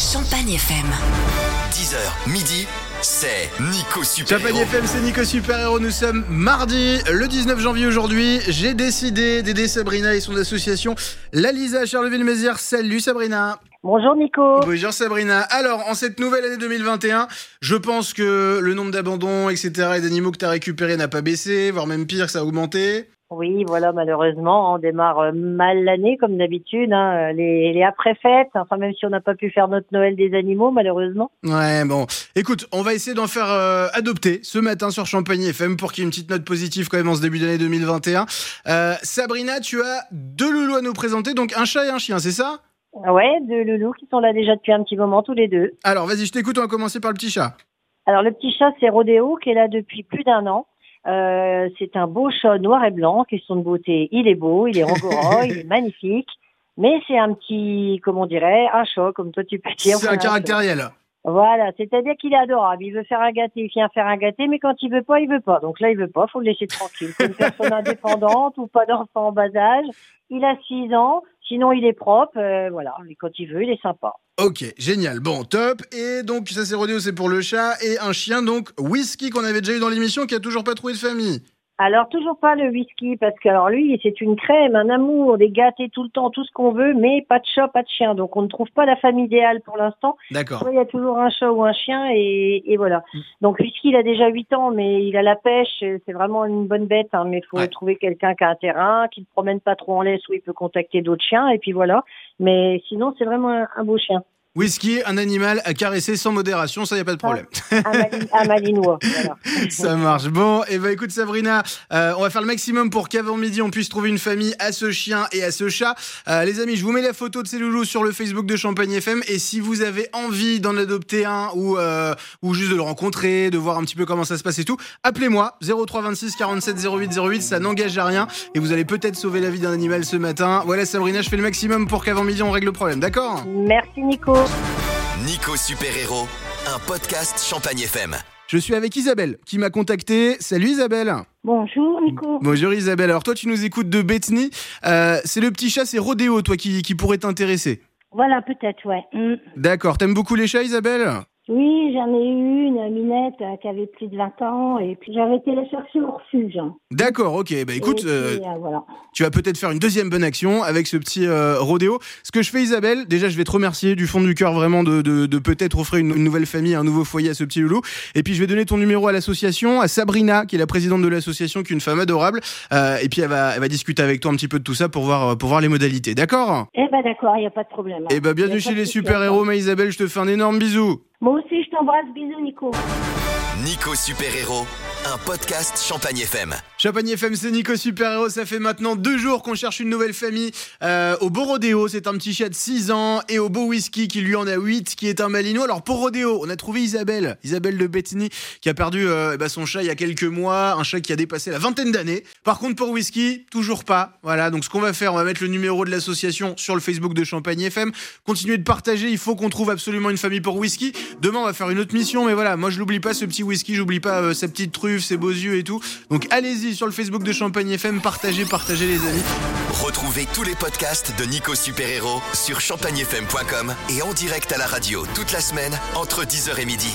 Champagne FM. 10h, midi, c'est Nico Super Champagne. FM, c'est Nico Super Héros. Nous sommes mardi, le 19 janvier aujourd'hui. J'ai décidé d'aider Sabrina et son association La Lisa à Charleville-Mézières. Salut Sabrina. Bonjour Nico. Bonjour Sabrina. Alors, en cette nouvelle année 2021, je pense que le nombre d'abandons, etc. et d'animaux que tu as récupérés n'a pas baissé, voire même pire, ça a augmenté. Oui, voilà, malheureusement, on démarre euh, mal l'année comme d'habitude. Hein, les, les après-fêtes, enfin même si on n'a pas pu faire notre Noël des animaux, malheureusement. Ouais, bon. Écoute, on va essayer d'en faire euh, adopter ce matin sur Champagne FM pour qu'il y ait une petite note positive quand même en ce début d'année 2021. Euh, Sabrina, tu as deux loulous à nous présenter, donc un chat et un chien, c'est ça? Ouais, deux loulous qui sont là déjà depuis un petit moment tous les deux. Alors, vas-y, je t'écoute, on va commencer par le petit chat. Alors le petit chat, c'est Rodéo qui est là depuis plus d'un an. Euh, c'est un beau chat noir et blanc, question de beauté. Il est beau, il est rongorant, il est magnifique. Mais c'est un petit, comment on dirait, un chat, comme toi tu peux dire. C'est un caractériel. Voilà, c'est-à-dire qu'il est adorable. Il veut faire un gâté, il vient faire un gâté, mais quand il veut pas, il veut pas. Donc là, il veut pas, faut le laisser tranquille. C'est une personne indépendante ou pas d'enfant en bas âge. Il a 6 ans, sinon il est propre, euh, voilà. Et quand il veut, il est sympa. Ok, génial. Bon, top. Et donc, ça c'est rodéo, c'est pour le chat. Et un chien, donc, Whisky, qu'on avait déjà eu dans l'émission, qui a toujours pas trouvé de famille. Alors toujours pas le whisky, parce que alors lui, c'est une crème, un amour, des gâtés tout le temps, tout ce qu'on veut, mais pas de chat, pas de chien. Donc on ne trouve pas la famille idéale pour l'instant. D'accord. Il y a toujours un chat ou un chien et, et voilà. Mm. Donc Whisky, il a déjà 8 ans, mais il a la pêche. C'est vraiment une bonne bête, hein, mais il faut Ouais. trouver quelqu'un qui a un terrain, qui ne promène pas trop en laisse, où il peut contacter d'autres chiens, et puis voilà. Mais sinon, c'est vraiment un, un beau chien. Whisky, un animal à caresser sans modération, ça y a pas de problème. Un, Mali- un malinois. Voilà. Ça marche. Bon, et bah écoute Sabrina, euh, on va faire le maximum pour qu'avant midi on puisse trouver une famille à ce chien et à ce chat. Euh, les amis, je vous mets la photo de ces loulous sur le Facebook de Champagne FM et si vous avez envie d'en adopter un ou euh, ou juste de le rencontrer, de voir un petit peu comment ça se passe et tout, appelez-moi 0326 47 08 08, ça n'engage à rien et vous allez peut-être sauver la vie d'un animal ce matin. Voilà Sabrina, je fais le maximum pour qu'avant midi on règle le problème, d'accord? Merci Nico. Nico Super Héros, un podcast Champagne FM. Je suis avec Isabelle qui m'a contacté. Salut Isabelle. Bonjour Nico. Bonjour Isabelle. Alors toi, tu nous écoutes de Bethany. Euh, c'est le petit chat, c'est Rodéo, toi, qui, qui pourrait t'intéresser. Voilà, peut-être, ouais. Mm. D'accord. T'aimes beaucoup les chats, Isabelle? Oui, j'en ai eu une, Minette, euh, qui avait plus de 20 ans, et puis j'avais été la chercher au refuge. D'accord, ok. Bah écoute, puis, euh, euh, voilà. tu vas peut-être faire une deuxième bonne action avec ce petit euh, Rodéo. Ce que je fais, Isabelle, déjà, je vais te remercier du fond du cœur vraiment de, de, de peut-être offrir une, une nouvelle famille, un nouveau foyer à ce petit loulou. Et puis, je vais donner ton numéro à l'association, à Sabrina, qui est la présidente de l'association, qui est une femme adorable. Euh, et puis, elle va, elle va discuter avec toi un petit peu de tout ça pour voir, pour voir les modalités. D'accord? Eh ben d'accord, il n'y a pas de problème. Bah, Y a bienvenue chez les super-héros, attends. ma Isabelle. Je te fais un énorme bisou. Moi aussi, je t'embrasse. Bisous, Nico. Nico Super Héros, un podcast Champagne FM. Champagne FM, c'est Nico Super Héros. Ça fait maintenant deux jours qu'on cherche une nouvelle famille euh, au beau Rodéo. C'est un petit chat de 6 ans et au beau Whisky qui lui en a 8, qui est un malinois. Alors pour Rodéo, on a trouvé Isabelle, Isabelle de Bethany, qui a perdu euh, bah, son chat il y a quelques mois, un chat qui a dépassé la vingtaine d'années. Par contre pour Whisky, toujours pas. Voilà, donc ce qu'on va faire, on va mettre le numéro de l'association sur le Facebook de Champagne FM. Continuez de partager, il faut qu'on trouve absolument une famille pour Whisky. Demain on va faire une autre mission, mais voilà, moi je l'oublie pas ce petit Whisky, j'oublie pas euh, sa petite truffe, ses beaux yeux et tout. Donc sur le Facebook de Champagne FM, partagez, partagez les amis. Retrouvez tous les podcasts de Nico Super Héros sur champagnefm.com et en direct à la radio toute la semaine entre 10h et midi.